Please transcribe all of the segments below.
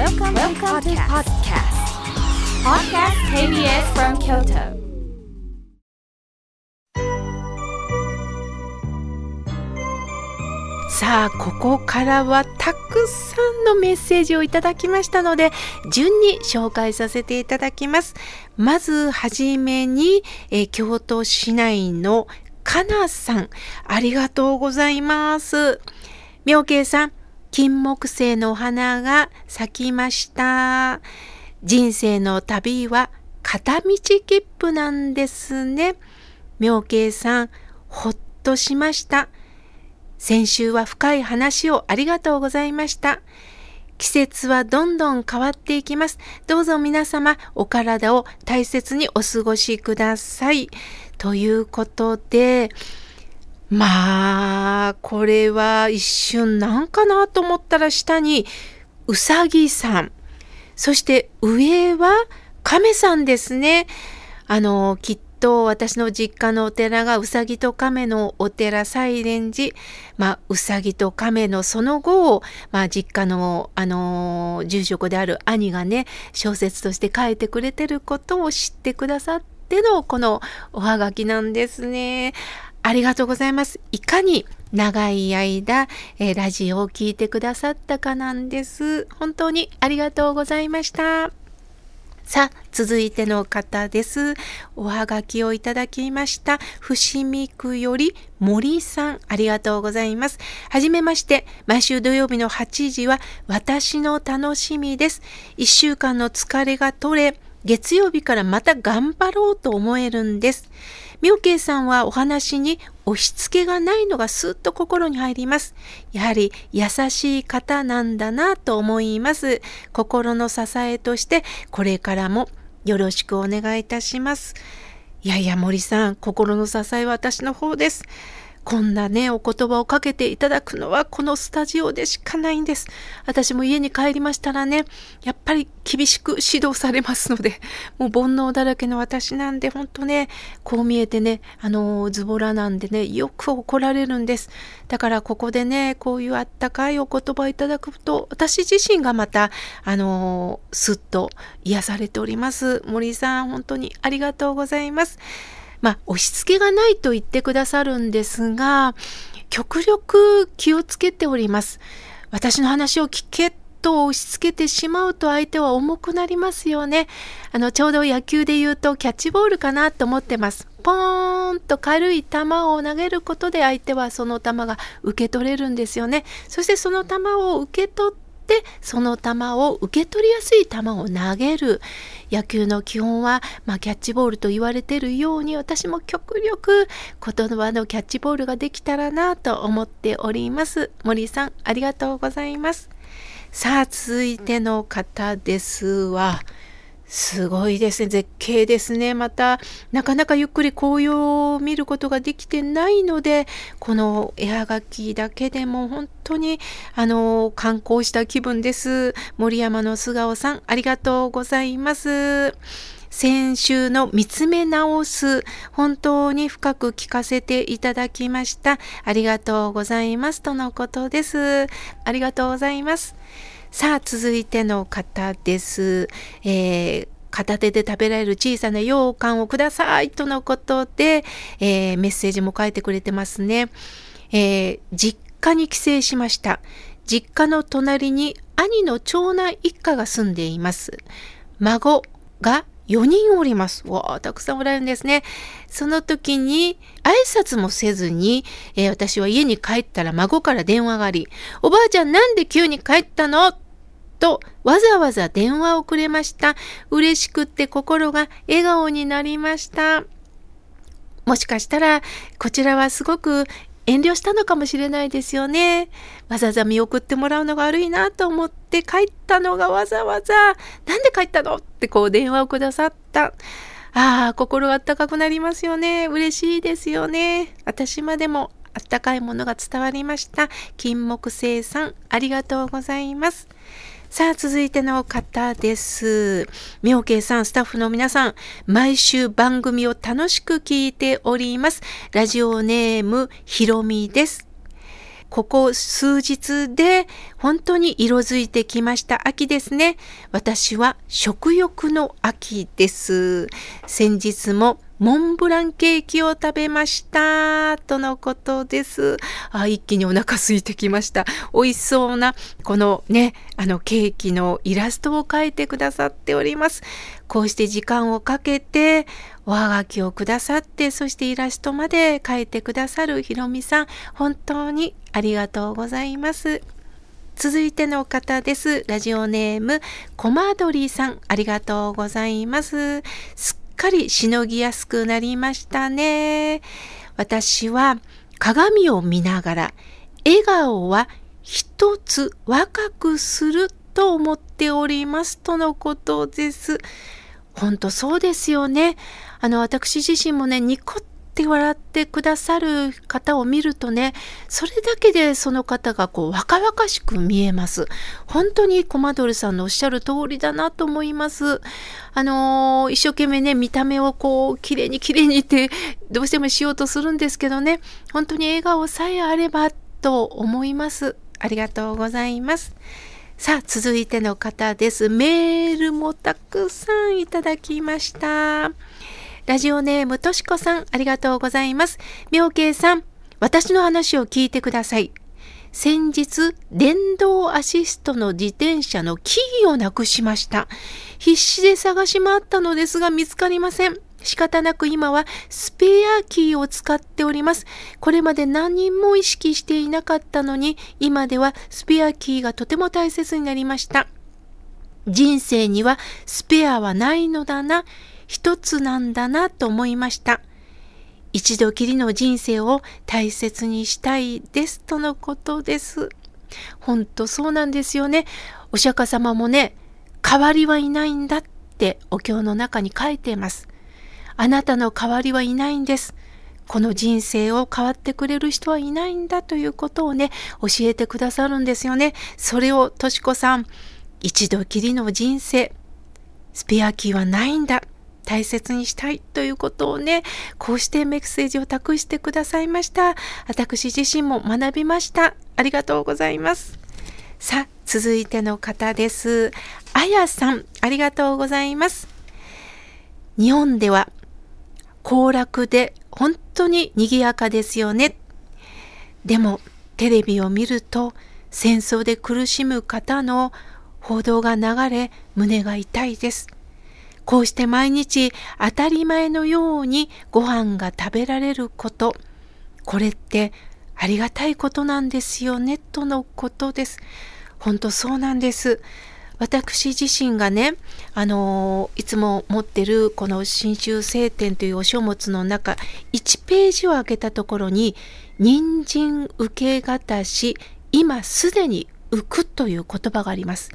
Welcome, Welcome to podcast. Podcast KBS from Kyoto. さあここからはたくさんのメッセージをいただきましたので順に紹介させていただきますまずはじめに、え京都市内のかなさんありがとうございます妙慶さん金木犀の花が咲きました人生の旅は片道切符なんですね妙慶さんほっとしました先週は深い話をありがとうございました。季節はどんどん変わっていきます。どうぞ皆様お体を大切にお過ごしください。ということで、まあ、これは一瞬なんかなと思ったら下にうさぎさん。そして上は亀さんですね。あの、きっと私の実家のお寺がうさぎと亀のお寺西蓮寺、まあ、うさぎと亀のその後を、まあ、実家の、あの、住職である兄がね小説として書いてくれてることを知ってくださってのこのおはがきなんですね。ありがとうございます。いかに長い間、えー、ラジオを聴いてくださったかなんです。本当にありがとうございました。さあ、続いての方です。おはがきをいただきました。伏見区より森さん、ありがとうございます。はじめまして、毎週土曜日の8時は私の楽しみです。1週間の疲れが取れ、月曜日からまた頑張ろうと思えるんです。妙慶さんはお話に押し付けがないのがスッと心に入ります。やはり優しい方なんだなと思います。心の支えとしてこれからもよろしくお願いいたします。いやいや森さん、心の支えは私の方です。こんなね、お言葉をかけていただくのはこのスタジオでしかないんです。私も家に帰りましたらね、やっぱり厳しく指導されますので、もう煩悩だらけの私なんで、ほんとね、こう見えてね、あの、ズボラなんでね、よく怒られるんです。だからここでね、こういうあったかいお言葉をいただくと、私自身がまた、あの、すっと癒されております。森さん、本当にありがとうございます。まあ、押し付けがないと言ってくださるんですが、極力気をつけております。私の話を聞けと押し付けてしまうと相手は重くなりますよね。あの、ちょうど野球で言うとキャッチボールかなと思ってます。ポーンと軽い球を投げることで相手はその球が受け取れるんですよね。そしてその球を受け取ってってその球を受け取りやすい球を投げる。野球の基本は、まあ、キャッチボールと言われているように私も極力言葉のキャッチボールができたらなと思っております。森さんありがとうございます。さあ続いての方ですはすごいですね。絶景ですね。また、なかなかゆっくり紅葉を見ることができてないので、この絵はがきだけでも本当に、あの、観光した気分です。森山の素顔さん、ありがとうございます。先週の見つめ直す、本当に深く聞かせていただきました。ありがとうございます。とのことです。ありがとうございます。さあ続いての方です。えー片手で食べられる小さな羊羹をくださいとのことで、えー、メッセージも書いてくれてますね、えー、実家に帰省しました。実家の隣に兄の長男一家が住んでいます。孫が4人おります。わあ、たくさんおられるんですね。その時に挨拶もせずに、えー、私は家に帰ったら孫から電話があり、おばあちゃんなんで急に帰ったの？とわざわざ電話をくれました。嬉しくって心が笑顔になりました。もしかしたらこちらはすごく遠慮したのかもしれないですよね。わざわざ見送ってもらうのが悪いなと思って帰ったのがわざわざ、なんで帰ったのってこう電話をくださった。ああ、心あったかくなりますよね。嬉しいですよね。私までもあったかいものが伝わりました。金木星さん、ありがとうございます。さあ、続いての方です。妙慶さん、スタッフの皆さん、毎週番組を楽しく聞いております。ラジオネーム、ひろみです。ここ数日で本当に色づいてきました秋ですね。私は食欲の秋です。先日もモンブランケーキを食べました。とのことです。あ、一気にお腹空いてきました。美味しそうな、このね、あのケーキのイラストを描いてくださっております。こうして時間をかけて、おはがきをくださって、そしてイラストまで描いてくださるひろみさん、本当にありがとうございます。続いての方です。ラジオネーム、コマドリさん、ありがとうございます。すかりしのぎやすくなりましたね。私は鏡を見ながら笑顔は一つ若くすると思っておりますとのことです。本当そうですよね。あの私自身もねニコッって笑ってくださる方を見るとね、それだけでその方がこう若々しく見えます。本当にコマドルさんのおっしゃる通りだなと思います。あのー、一生懸命ね、見た目をこう、綺麗に綺麗にってどうしてもしようとするんですけどね、本当に笑顔さえあればと思います。ありがとうございます。さあ、続いての方です。メールもたくさんいただきました。ラジオネームとしこさん、ありがとうございます。妙慶さん、私の話を聞いてください。先日、電動アシストの自転車のキーをなくしました。必死で探し回ったのですが見つかりません。仕方なく今はスペアキーを使っております。これまで何人も意識していなかったのに、今ではスペアキーがとても大切になりました。人生にはスペアはないのだな。一つなんだなと思いました。一度きりの人生を大切にしたいですとのことです。本当そうなんですよね。お釈迦様もね、代わりはいないんだってお経の中に書いています。あなたの代わりはいないんです。この人生を変わってくれる人はいないんだということをね、教えてくださるんですよね。それをとしこさん、一度きりの人生、スペアキーはないんだ。大切にしたいということをね、こうしてメッセージを託してくださいました。私自身も学びました。ありがとうございます。さあ、続いての方です。あやさん、ありがとうございます。日本では行楽で本当に賑やかですよね。でもテレビを見ると戦争で苦しむ方の報道が流れ胸が痛いです。こうして毎日当たり前のようにご飯が食べられること、これってありがたいことなんですよね、とのことです。本当そうなんです。私自身がね、あのいつも持ってるこの新州聖典というお書物の中、1ページを開けたところに、人参受け方し、今すでに浮くという言葉があります。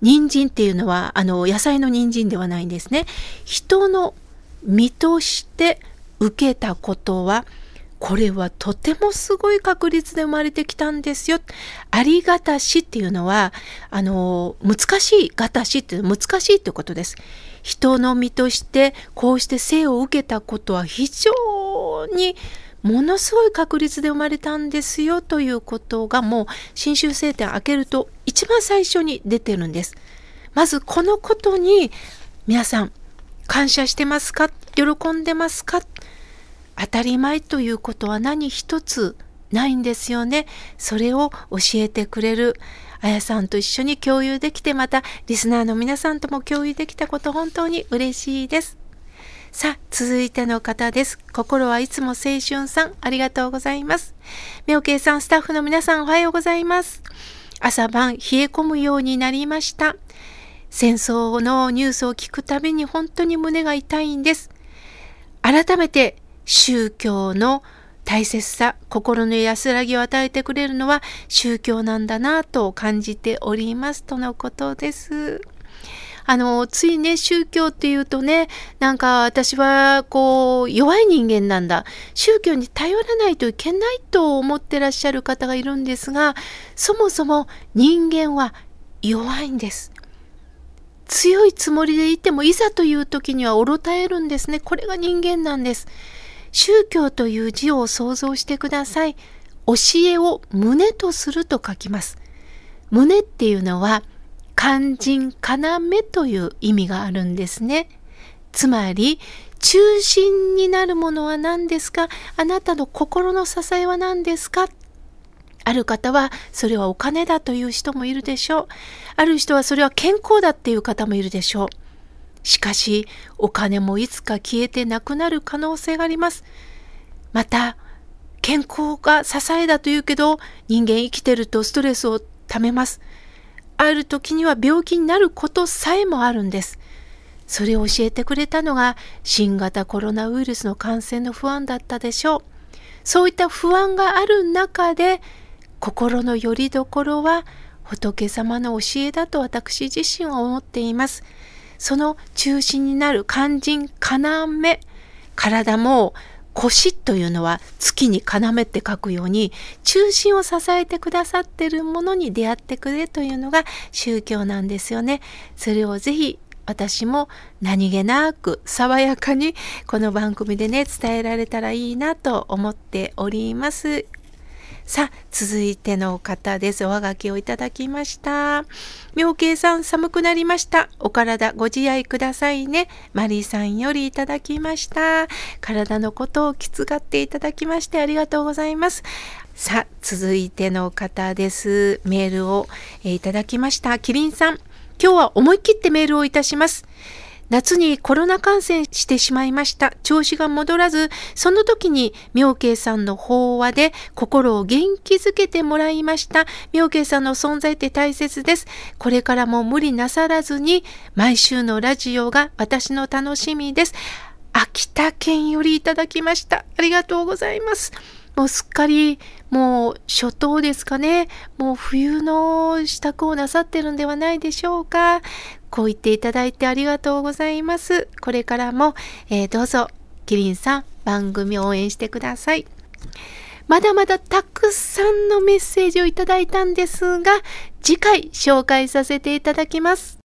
人参っていうのは、あの、野菜の人参ではないんですね。人の身として受けたことは、これはとてもすごい確率で生まれてきたんですよ。ありがたしっていうのは、あの、難しいがたしっていうのは難しいということです。人の身としてこうして生を受けたことは非常にものすごい確率で生まれたんですよということがもう新州聖典開けると一番最初に出てるんです。まずこのことに皆さん感謝してますか？喜んでますか？当たり前ということは何一つないんですよね。それを教えてくれるあやさんと一緒に共有できてまたリスナーの皆さんとも共有できたこと本当に嬉しいです。さあ、続いての方です。心はいつも青春さん、ありがとうございます。みょうけいさん、スタッフの皆さん、おはようございます。朝晩、冷え込むようになりました。戦争のニュースを聞くたびに本当に胸が痛いんです。改めて、宗教の大切さ、心の安らぎを与えてくれるのは宗教なんだなぁと感じておりますとのことです。あの、ついね、宗教っていうとね、なんか私はこう、弱い人間なんだ。宗教に頼らないといけないと思ってらっしゃる方がいるんですが、そもそも人間は弱いんです。強いつもりでいても、いざという時にはおろたえるんですね。これが人間なんです。宗教という字を想像してください。教えを胸とすると書きます。胸っていうのは肝心要という意味があるんですね。つまり中心になるものは何ですか？あなたの心の支えは何ですか？ある方はそれはお金だという人もいるでしょう。ある人はそれは健康だっていう方もいるでしょう。しかしお金もいつか消えてなくなる可能性があります。また健康が支えだというけど人間生きてるとストレスをためます。ある時には病気になることさえもあるんです。それを教えてくれたのが新型コロナウイルスの感染の不安だったでしょう。そういった不安がある中で心の拠り所は仏様の教えだと私自身は思っています。その中心になる肝心要体も腰というのは月に要って書くように中心を支えてくださっているものに出会ってくれというのが宗教なんですよね。それをぜひ私も何気なく爽やかにこの番組でね伝えられたらいいなと思っております。さあ、続いての方です。おはがきをいただきました。妙慶さん、寒くなりました。お体ご自愛くださいね。マリーさんよりいただきました。体のことをきつがっていただきましてありがとうございます。さあ、続いての方です。メールを、えいただきました。キリンさん、今日は思い切ってメールをいたします。夏にコロナ感染してしまいました。調子が戻らず、その時に妙慶さんの法話で心を元気づけてもらいました。妙慶さんの存在って大切です。これからも無理なさらずに、毎週のラジオが私の楽しみです。秋田県よりいただきました。ありがとうございます。もうすっかりもう初冬ですかね。もう冬の支度をなさってるんではないでしょうか。こう言っていただいてありがとうございます。これからも、えー、どうぞ、キリンさん、番組を応援してください。まだまだたくさんのメッセージをいただいたんですが、次回紹介させていただきます。